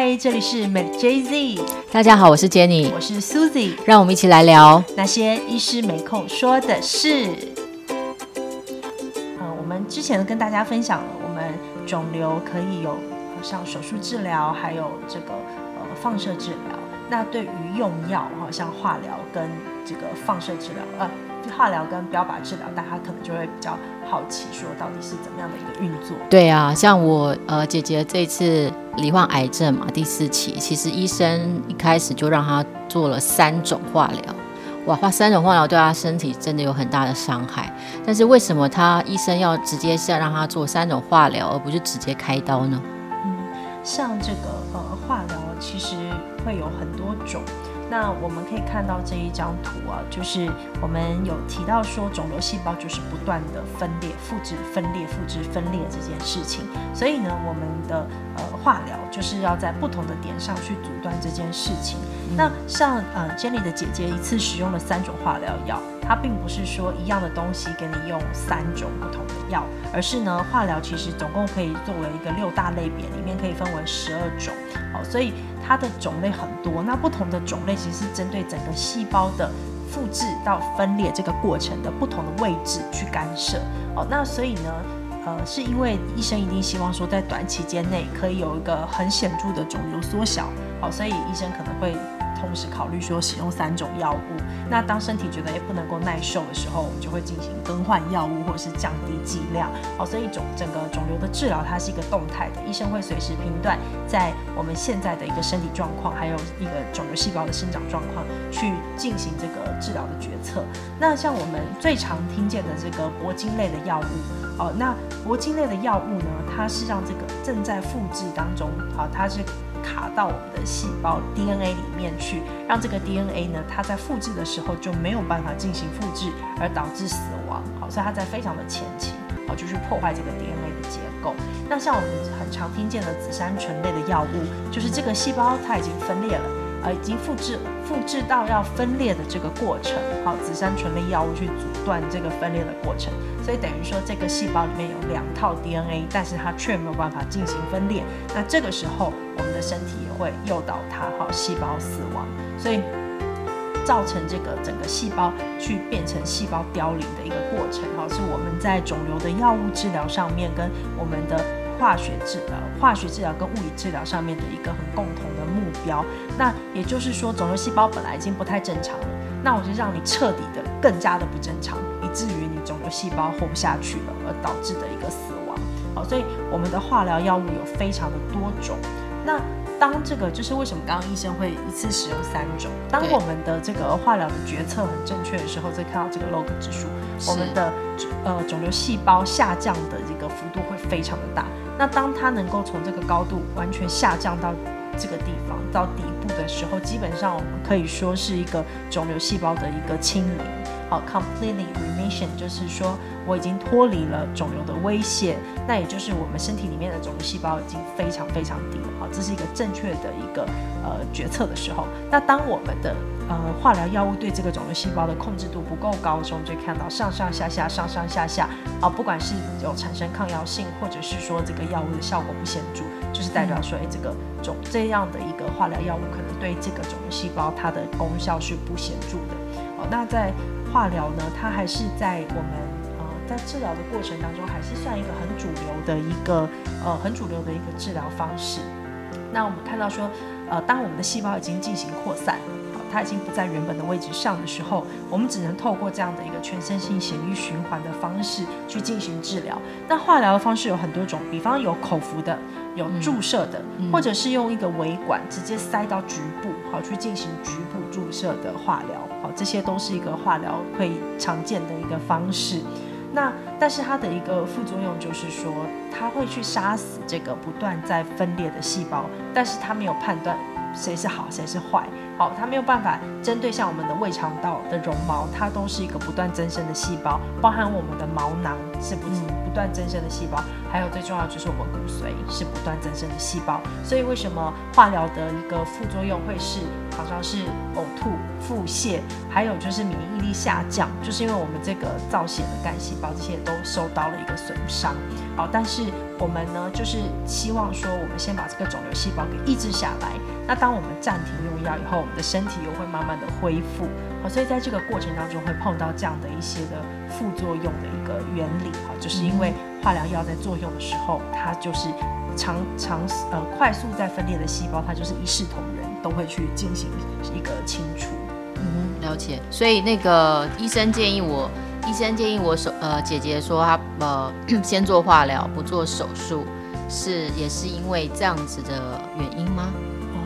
嗨，这里是 Med JZ，大家好，我是 Jenny，我是 Susie，让我们一起来聊那些医师没空说的事。嗯，我们之前跟大家分享了，我们肿瘤可以有像手术治疗，还有这个呃放射治疗。那对于用药，好，像化疗跟这个放射治疗，呃。化疗跟标靶治疗，大家可能就会比较好奇，说到底是怎么样的一个运作？对啊，像我呃姐姐这次罹患癌症嘛，第四期，其实医生一开始就让她做了三种化疗，哇，化三种化疗对她身体真的有很大的伤害。但是为什么他医生要直接是让她做三种化疗，而不是直接开刀呢？嗯，像这个呃化疗，其实会有很多种。那我们可以看到这一张图啊，就是我们有提到说，肿瘤细胞就是不断的分裂、复制、分裂、复制、分裂这件事情。所以呢，我们的呃化疗就是要在不同的点上去阻断这件事情。那像呃 Jenny 的姐姐一次使用了三种化疗药，它并不是说一样的东西给你用三种不同的药，而是呢化疗其实总共可以作为一个六大类别，里面可以分为十二种。好，所以它的种类很多。那不同的种类其实是针对整个细胞的复制到分裂这个过程的不同的位置去干涉。哦，那所以呢，呃，是因为医生一定希望说在短期间内可以有一个很显著的肿瘤缩小。好，所以医生可能会。同时考虑说使用三种药物，那当身体觉得也不能够耐受的时候，我们就会进行更换药物或者是降低剂量。哦，所以肿整个肿瘤的治疗它是一个动态的，医生会随时评断在我们现在的一个身体状况，还有一个肿瘤细胞的生长状况，去进行这个治疗的决策。那像我们最常听见的这个铂金类的药物，哦，那铂金类的药物呢，它是让这个正在复制当中，啊，它是。卡到我们的细胞 DNA 里面去，让这个 DNA 呢，它在复制的时候就没有办法进行复制，而导致死亡。好，所以它在非常的前期，好，就是破坏这个 DNA 的结构。那像我们很常听见的紫杉醇类的药物，就是这个细胞它已经分裂了。呃，已经复制复制到要分裂的这个过程，好，紫杉醇类药物去阻断这个分裂的过程，所以等于说这个细胞里面有两套 DNA，但是它却没有办法进行分裂，那这个时候我们的身体也会诱导它，好，细胞死亡，所以造成这个整个细胞去变成细胞凋零的一个过程，好，是我们在肿瘤的药物治疗上面跟我们的。化学治疗、化学治疗跟物理治疗上面的一个很共同的目标，那也就是说，肿瘤细胞本来已经不太正常了，那我就让你彻底的更加的不正常，以至于你肿瘤细胞活不下去了，而导致的一个死亡。好，所以我们的化疗药物有非常的多种。那当这个就是为什么刚刚医生会一次使用三种？当我们的这个化疗的决策很正确的时候，再看到这个 log 指数，我们的呃肿瘤细胞下降的这个幅度会非常的大。那当它能够从这个高度完全下降到这个地方到底部的时候，基本上我们可以说是一个肿瘤细胞的一个清零，好，completely remission，就是说我已经脱离了肿瘤的威胁，那也就是我们身体里面的肿瘤细胞已经非常非常低了，好，这是一个正确的一个呃决策的时候。那当我们的呃，化疗药物对这个肿瘤细胞的控制度不够高的时候，就看到上上下下、上上下下，啊，不管是有产生抗药性，或者是说这个药物的效果不显著，就是代表说，哎，这个肿这样的一个化疗药物可能对这个肿瘤细胞它的功效是不显著的。哦，那在化疗呢，它还是在我们呃在治疗的过程当中，还是算一个很主流的一个呃很主流的一个治疗方式。那我们看到说，呃，当我们的细胞已经进行扩散。它已经不在原本的位置上的时候，我们只能透过这样的一个全身性血液循环的方式去进行治疗。那化疗的方式有很多种，比方有口服的，有注射的，或者是用一个微管直接塞到局部，好去进行局部注射的化疗。好，这些都是一个化疗会常见的一个方式。那但是它的一个副作用就是说，它会去杀死这个不断在分裂的细胞，但是它没有判断。谁是好，谁是坏？好，它没有办法针对像我们的胃肠道的绒毛，它都是一个不断增生的细胞，包含我们的毛囊，是不是断增生的细胞，还有最重要就是我们骨髓是不断增生的细胞。所以为什么化疗的一个副作用会是常常是呕吐、腹泻，还有就是免疫力下降，就是因为我们这个造血的干细胞这些都受到了一个损伤。好，但是我们呢，就是希望说，我们先把这个肿瘤细胞给抑制下来。那当我们暂停用药以后，我们的身体又会慢慢的恢复。好，所以在这个过程当中会碰到这样的一些的副作用的一个原理。哈，就是因为化疗药在作用的时候，它就是长长呃快速在分裂的细胞，它就是一视同仁，都会去进行一个清除。嗯，了解。所以那个医生建议我。医生建议我手呃姐姐说她呃 先做化疗不做手术，是也是因为这样子的原因吗？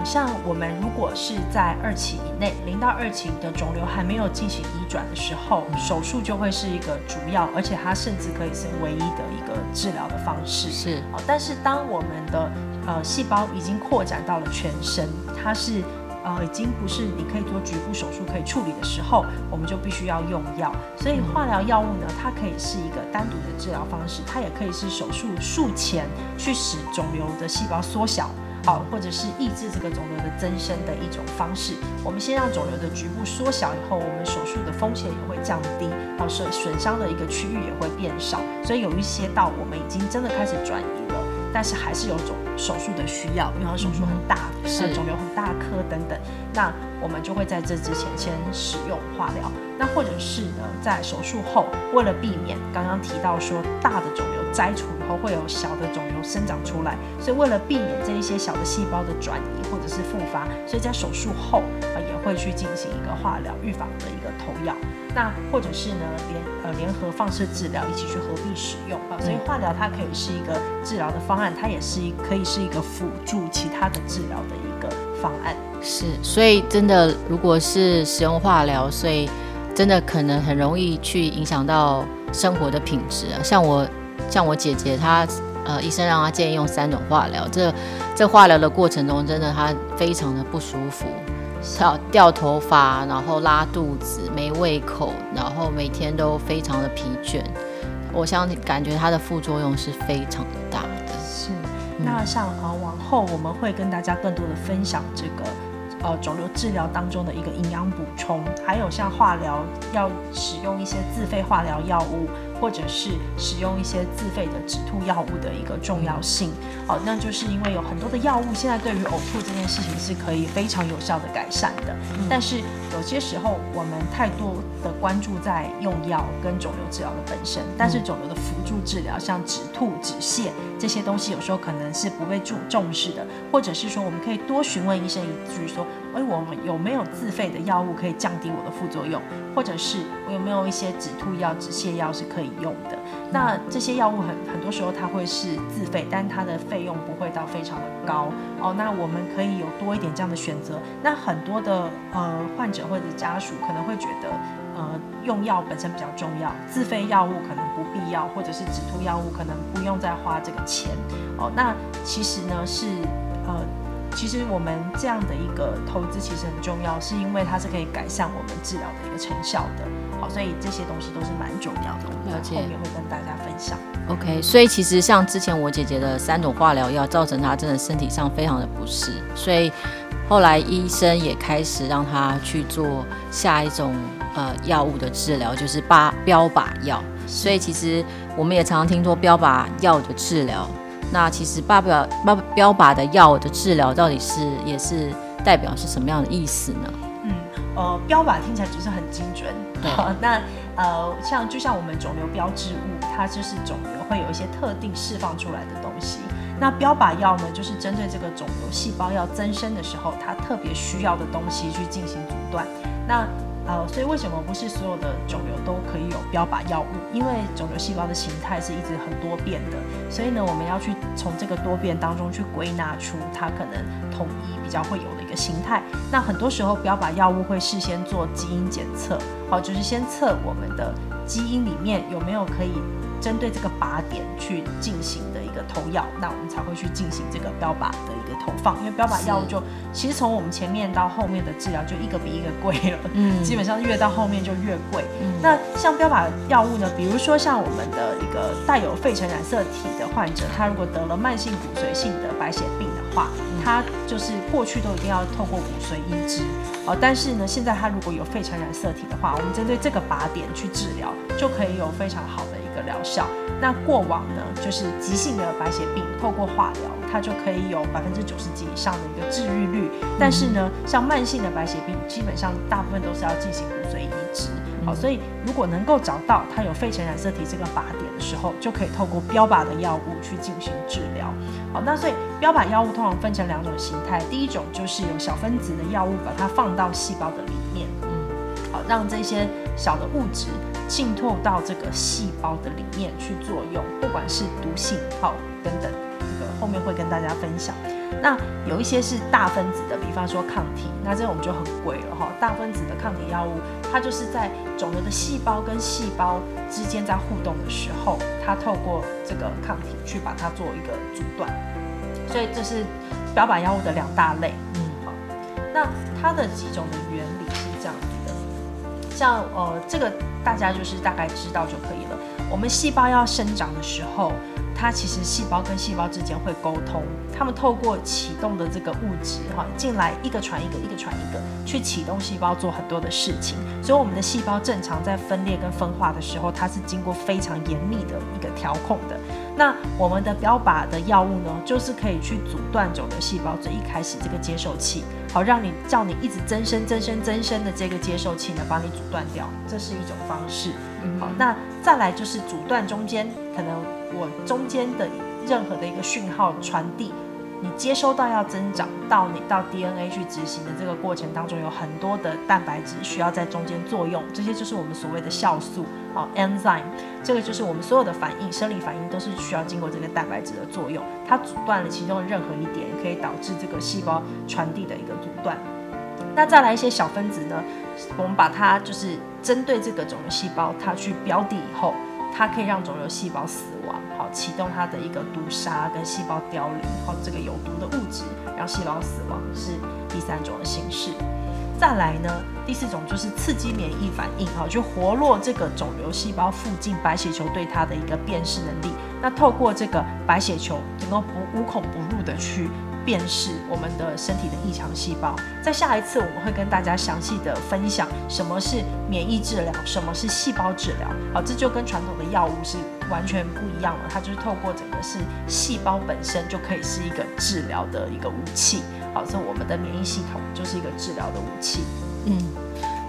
嗯，像我们如果是在二期以内，零到二期的肿瘤还没有进行移转的时候，手术就会是一个主要，而且它甚至可以是唯一的一个治疗的方式。是但是当我们的呃细胞已经扩展到了全身，它是。呃，已经不是你可以做局部手术可以处理的时候，我们就必须要用药。所以化疗药物呢，它可以是一个单独的治疗方式，它也可以是手术术前去使肿瘤的细胞缩小，好，或者是抑制这个肿瘤的增生的一种方式。我们先让肿瘤的局部缩小以后，我们手术的风险也会降低，好，损损伤的一个区域也会变少。所以有一些到我们已经真的开始转移了，但是还是有种。手术的需要，比方手术很大，是肿瘤很大颗等等，那我们就会在这之前先使用化疗。那或者是呢，在手术后，为了避免刚刚提到说大的肿瘤摘除以后会有小的肿瘤生长出来，所以为了避免这一些小的细胞的转移或者是复发，所以在手术后啊也会去进行一个化疗预防的一个投药。那或者是呢，联呃联合放射治疗一起去合并使用啊，所以化疗它可以是一个治疗的方案，它也是一可以是一个辅助其他的治疗的一个方案。是，所以真的如果是使用化疗，所以真的可能很容易去影响到生活的品质啊。像我像我姐姐，她呃医生让她建议用三种化疗，这这化疗的过程中，真的她非常的不舒服。掉掉头发，然后拉肚子，没胃口，然后每天都非常的疲倦。我相信，感觉它的副作用是非常的大的。是，那像呃往后我们会跟大家更多的分享这个呃肿瘤治疗当中的一个营养补充，还有像化疗要使用一些自费化疗药物。或者是使用一些自费的止吐药物的一个重要性，哦，那就是因为有很多的药物现在对于呕吐这件事情是可以非常有效的改善的，但是有些时候我们太多的关注在用药跟肿瘤治疗的本身，但是肿瘤的辅助治疗，像止吐、止泻这些东西，有时候可能是不被重重视的，或者是说我们可以多询问医生一句，说，哎，我们有没有自费的药物可以降低我的副作用，或者是我有没有一些止吐药、止泻药是可以。用的那这些药物很很多时候它会是自费，但它的费用不会到非常的高哦。那我们可以有多一点这样的选择。那很多的呃患者或者家属可能会觉得呃用药本身比较重要，自费药物可能不必要，或者是止吐药物可能不用再花这个钱哦。那其实呢是呃其实我们这样的一个投资其实很重要，是因为它是可以改善我们治疗的一个成效的。好，所以这些东西都是蛮重要的，我们后面会跟大家分享。OK，所以其实像之前我姐姐的三种化疗药，造成她真的身体上非常的不适，所以后来医生也开始让她去做下一种呃药物的治疗，就是八标靶药。所以其实我们也常常听说标靶药的治疗，那其实八标标标靶的药的治疗到底是也是代表是什么样的意思呢？呃，标靶听起来只是很精准。好，那呃，像就像我们肿瘤标志物，它就是肿瘤会有一些特定释放出来的东西。那标靶药呢，就是针对这个肿瘤细胞要增生的时候，它特别需要的东西去进行阻断。那呃，所以为什么不是所有的肿瘤都可以有标靶药物？因为肿瘤细胞的形态是一直很多变的，所以呢，我们要去从这个多变当中去归纳出它可能统一比较会有的一个形态。那很多时候标靶药物会事先做基因检测，好，就是先测我们的基因里面有没有可以针对这个靶点去进行的投药，那我们才会去进行这个标靶的一个投放。因为标靶药物就其实从我们前面到后面的治疗就一个比一个贵了，嗯，基本上越到后面就越贵。那像标靶药物呢，比如说像我们的一个带有肺尘染色体的患者，他如果得了慢性骨髓性的白血病的话，他就是过去都一定要透过骨髓移植，哦，但是呢，现在他如果有肺尘染色体的话，我们针对这个靶点去治疗，就可以有非常好的一个疗效。那过往呢，就是急性的白血病，透过化疗，它就可以有百分之九十几以上的一个治愈率。但是呢，像慢性的白血病，基本上大部分都是要进行骨髓移植。好，所以如果能够找到它有肺尘染色体这个靶点的时候，就可以透过标靶的药物去进行治疗。好，那所以标靶药物通常分成两种形态，第一种就是有小分子的药物，把它放到细胞的里面，嗯，好，让这些小的物质。浸透到这个细胞的里面去作用，不管是毒性好等等，这个后面会跟大家分享。那有一些是大分子的，比方说抗体，那这种就很贵了哈。大分子的抗体药物，它就是在肿瘤的细胞跟细胞之间在互动的时候，它透过这个抗体去把它做一个阻断。所以这是标靶药物的两大类。嗯，好，那它的几种的原，像呃这个。大家就是大概知道就可以了。我们细胞要生长的时候，它其实细胞跟细胞之间会沟通，它们透过启动的这个物质哈进来一个传一个，一个传一个，去启动细胞做很多的事情。所以我们的细胞正常在分裂跟分化的时候，它是经过非常严密的一个调控的。那我们的标靶的药物呢，就是可以去阻断肿瘤细胞最一开始这个接受器。好，让你叫你一直增生、增生、增生的这个接受器呢，帮你阻断掉，这是一种方式。好，那再来就是阻断中间，可能我中间的任何的一个讯号传递。你接收到要增长到你到 DNA 去执行的这个过程当中，有很多的蛋白质需要在中间作用，这些就是我们所谓的酵素啊，enzyme，这个就是我们所有的反应，生理反应都是需要经过这个蛋白质的作用，它阻断了其中的任何一点，可以导致这个细胞传递的一个阻断。那再来一些小分子呢，我们把它就是针对这个肿瘤细胞，它去标的以后。它可以让肿瘤细胞死，启动它的一个毒杀跟细胞凋零，然后这个有毒的物质让细胞死亡是第三种的形式。再来呢，第四种就是刺激免疫反应，哈就活络这个肿瘤细胞附近白血球对它的一个辨识能力。那透过这个白血球能够不无孔不入的去。辨识我们的身体的异常细胞，在下一次我们会跟大家详细的分享什么是免疫治疗，什么是细胞治疗。好，这就跟传统的药物是完全不一样了，它就是透过整个是细胞本身就可以是一个治疗的一个武器。好，所以我们的免疫系统就是一个治疗的武器。嗯，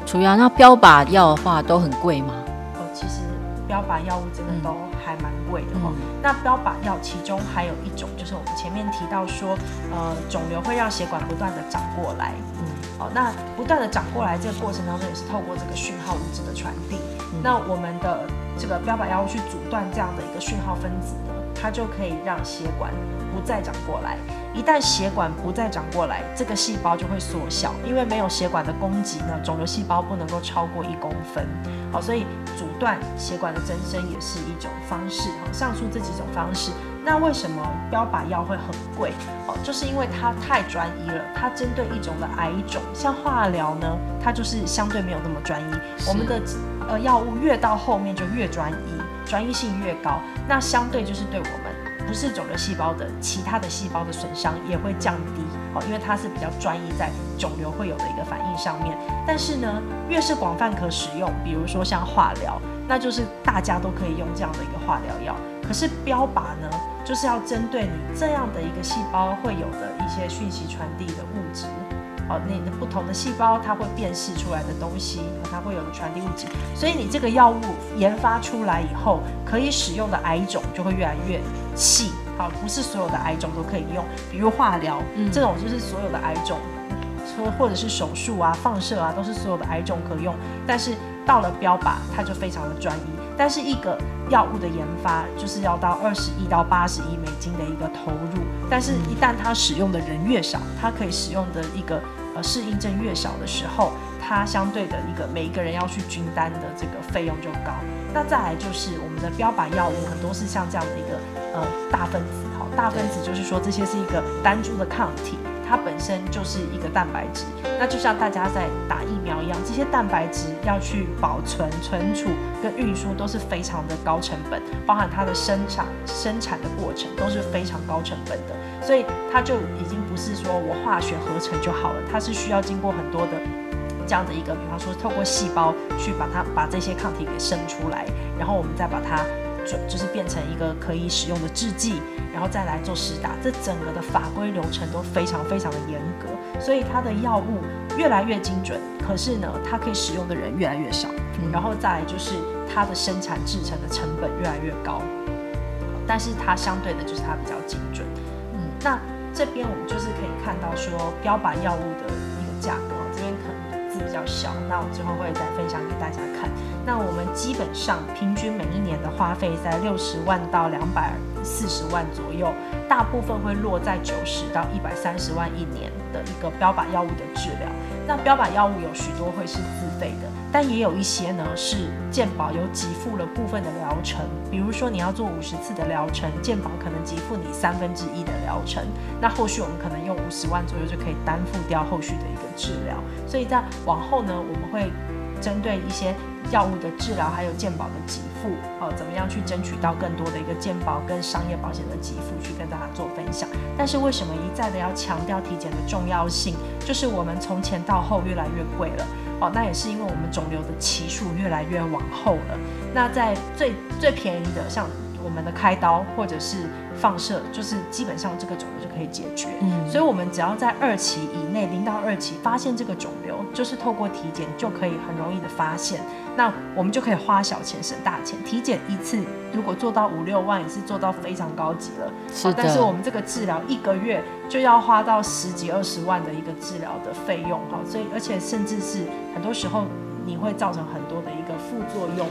主要那标靶药的话都很贵吗？哦，其实标靶药物真的都。还蛮贵的哦。那标靶药其中还有一种，就是我们前面提到说，呃，肿瘤会让血管不断的长过来。嗯，哦，那不断的长过来这个过程当中，也是透过这个讯号物质的传递。那我们的这个标靶药物去阻断这样的一个讯号分子呢，它就可以让血管不再长过来。一旦血管不再长过来，这个细胞就会缩小，因为没有血管的供给呢，肿瘤细胞不能够超过一公分。好，所以阻断血管的增生也是一种方式。好，上述这几种方式，那为什么标靶药会很贵？哦，就是因为它太专一了。它针对一种的癌种，像化疗呢，它就是相对没有那么专一。我们的呃药物越到后面就越专一，专一性越高，那相对就是对我们。不是肿瘤细胞的其他的细胞的损伤也会降低哦，因为它是比较专一在肿瘤会有的一个反应上面。但是呢，越是广泛可使用，比如说像化疗，那就是大家都可以用这样的一个化疗药。可是标靶呢，就是要针对你这样的一个细胞会有的一些讯息传递的物质。哦，你的不同的细胞，它会辨识出来的东西，它会有的传递物质，所以你这个药物研发出来以后，可以使用的癌种就会越来越细。好，不是所有的癌种都可以用，比如化疗这种，就是所有的癌种，说或者是手术啊、放射啊，都是所有的癌种可用。但是到了标靶，它就非常的专一。但是一个药物的研发，就是要到二十亿到八十亿美金的一个投入。但是，一旦它使用的人越少，它可以使用的一个。呃，适应症越少的时候，它相对的一个每一个人要去均担的这个费用就高。那再来就是我们的标靶药物很多是像这样的一个呃大分子。大分子就是说这些是一个单株的抗体。它本身就是一个蛋白质，那就像大家在打疫苗一样，这些蛋白质要去保存、存储跟运输都是非常的高成本，包含它的生产生产的过程都是非常高成本的，所以它就已经不是说我化学合成就好了，它是需要经过很多的这样的一个，比方说透过细胞去把它把这些抗体给生出来，然后我们再把它。就就是变成一个可以使用的制剂，然后再来做实打，这整个的法规流程都非常非常的严格，所以它的药物越来越精准，可是呢，它可以使用的人越来越少，然后再来就是它的生产制成的成本越来越高，但是它相对的就是它比较精准。嗯，那这边我们就是可以看到说标靶药物的一个价格，比较小，那我之后会再分享给大家看。那我们基本上平均每一年的花费在六十万到两百四十万左右，大部分会落在九十到一百三十万一年的一个标靶药物的治疗。那标靶药物有许多会是自费的，但也有一些呢是健保有给付了部分的疗程。比如说你要做五十次的疗程，健保可能给付你三分之一的疗程，那后续我们可能用五十万左右就可以担负掉后续的一个治疗。所以在往后呢，我们会针对一些。药物的治疗还有健保的给付，哦，怎么样去争取到更多的一个健保跟商业保险的给付，去跟大家做分享。但是为什么一再的要强调体检的重要性？就是我们从前到后越来越贵了，哦，那也是因为我们肿瘤的期数越来越往后了。那在最最便宜的，像我们的开刀或者是放射，就是基本上这个肿瘤就可以解决。嗯，所以我们只要在二期以内，零到二期发现这个肿瘤，就是透过体检就可以很容易的发现。那我们就可以花小钱省大钱，体检一次如果做到五六万，也是做到非常高级了。是但是我们这个治疗一个月就要花到十几二十万的一个治疗的费用哈，所以而且甚至是很多时候你会造成很多的一个副作用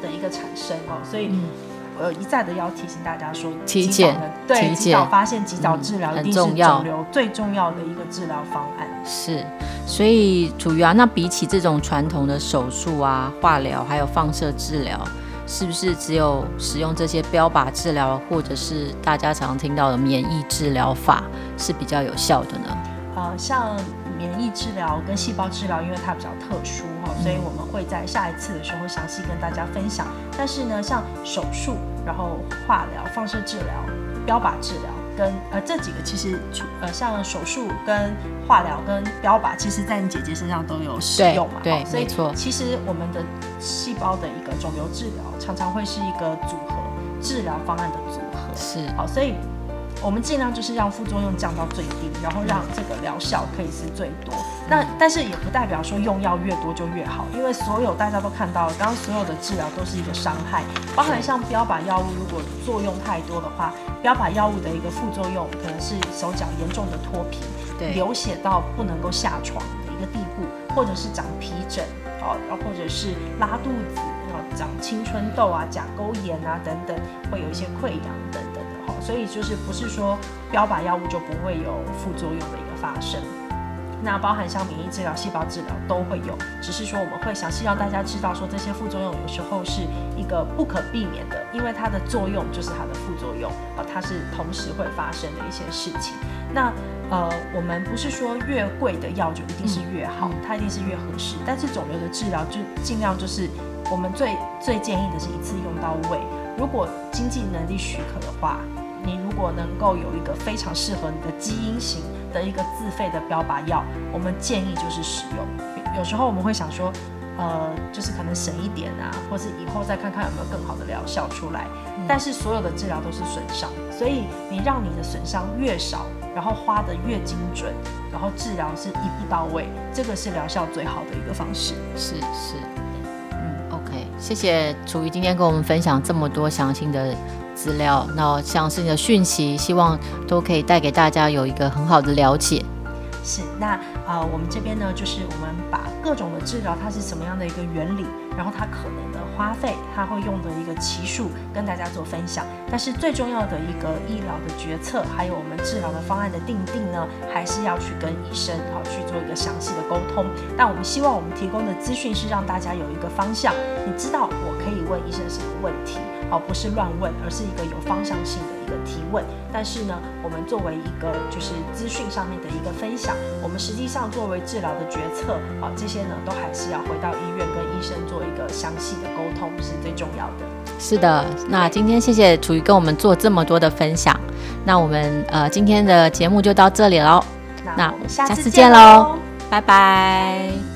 的一个产生哦，所以呃一再的要提醒大家说，体检对及早发现、及早治疗很重要肿瘤最重要的一个治疗方案。是。所以，楚瑜啊那比起这种传统的手术啊、化疗，还有放射治疗，是不是只有使用这些标靶治疗，或者是大家常听到的免疫治疗法是比较有效的呢？呃，像免疫治疗跟细胞治疗，因为它比较特殊哈，所以我们会在下一次的时候详细跟大家分享。但是呢，像手术、然后化疗、放射治疗、标靶治疗。跟呃这几个其实呃像手术跟化疗跟标靶，其实在你姐姐身上都有使用嘛，对，所以其实我们的细胞的一个肿瘤治疗常常会是一个组合治疗方案的组合，是好，所以。我们尽量就是让副作用降到最低，然后让这个疗效可以是最多。那但是也不代表说用药越多就越好，因为所有大家都看到了，刚刚所有的治疗都是一个伤害，包含像标靶药物，如果作用太多的话，标靶药物的一个副作用可能是手脚严重的脱皮，流血到不能够下床的一个地步，或者是长皮疹，哦，然后或者是拉肚子，然后长青春痘啊、甲沟炎啊等等，会有一些溃疡等等。所以就是不是说标靶药物就不会有副作用的一个发生，那包含像免疫治疗、细胞治疗都会有，只是说我们会详细让大家知道说这些副作用有时候是一个不可避免的，因为它的作用就是它的副作用啊，它是同时会发生的一些事情。那呃，我们不是说越贵的药就一定是越好，它一定是越合适，但是肿瘤的治疗就尽量就是我们最最建议的是一次用到位，如果经济能力许可的话。你如果能够有一个非常适合你的基因型的一个自费的标靶药，我们建议就是使用。有时候我们会想说，呃，就是可能省一点啊，或是以后再看看有没有更好的疗效出来。但是所有的治疗都是损伤，所以你让你的损伤越少，然后花的越精准，然后治疗是一步到位，这个是疗效最好的一个方式。是是，嗯，OK，谢谢楚瑜今天跟我们分享这么多详细的。资料，那像是你的讯息，希望都可以带给大家有一个很好的了解。是，那呃，我们这边呢，就是我们把各种的治疗它是什么样的一个原理，然后它可能的花费，它会用的一个期数，跟大家做分享。但是最重要的一个医疗的决策，还有我们治疗的方案的定定呢，还是要去跟医生好去做一个详细的沟通。但我们希望我们提供的资讯是让大家有一个方向，你知道我可以问医生什么问题。哦，不是乱问，而是一个有方向性的一个提问。但是呢，我们作为一个就是资讯上面的一个分享，我们实际上作为治疗的决策，啊，这些呢都还是要回到医院跟医生做一个详细的沟通是最重要的。是的，那今天谢谢楚瑜跟我们做这么多的分享。那我们呃今天的节目就到这里喽，那我们下次见喽，拜拜。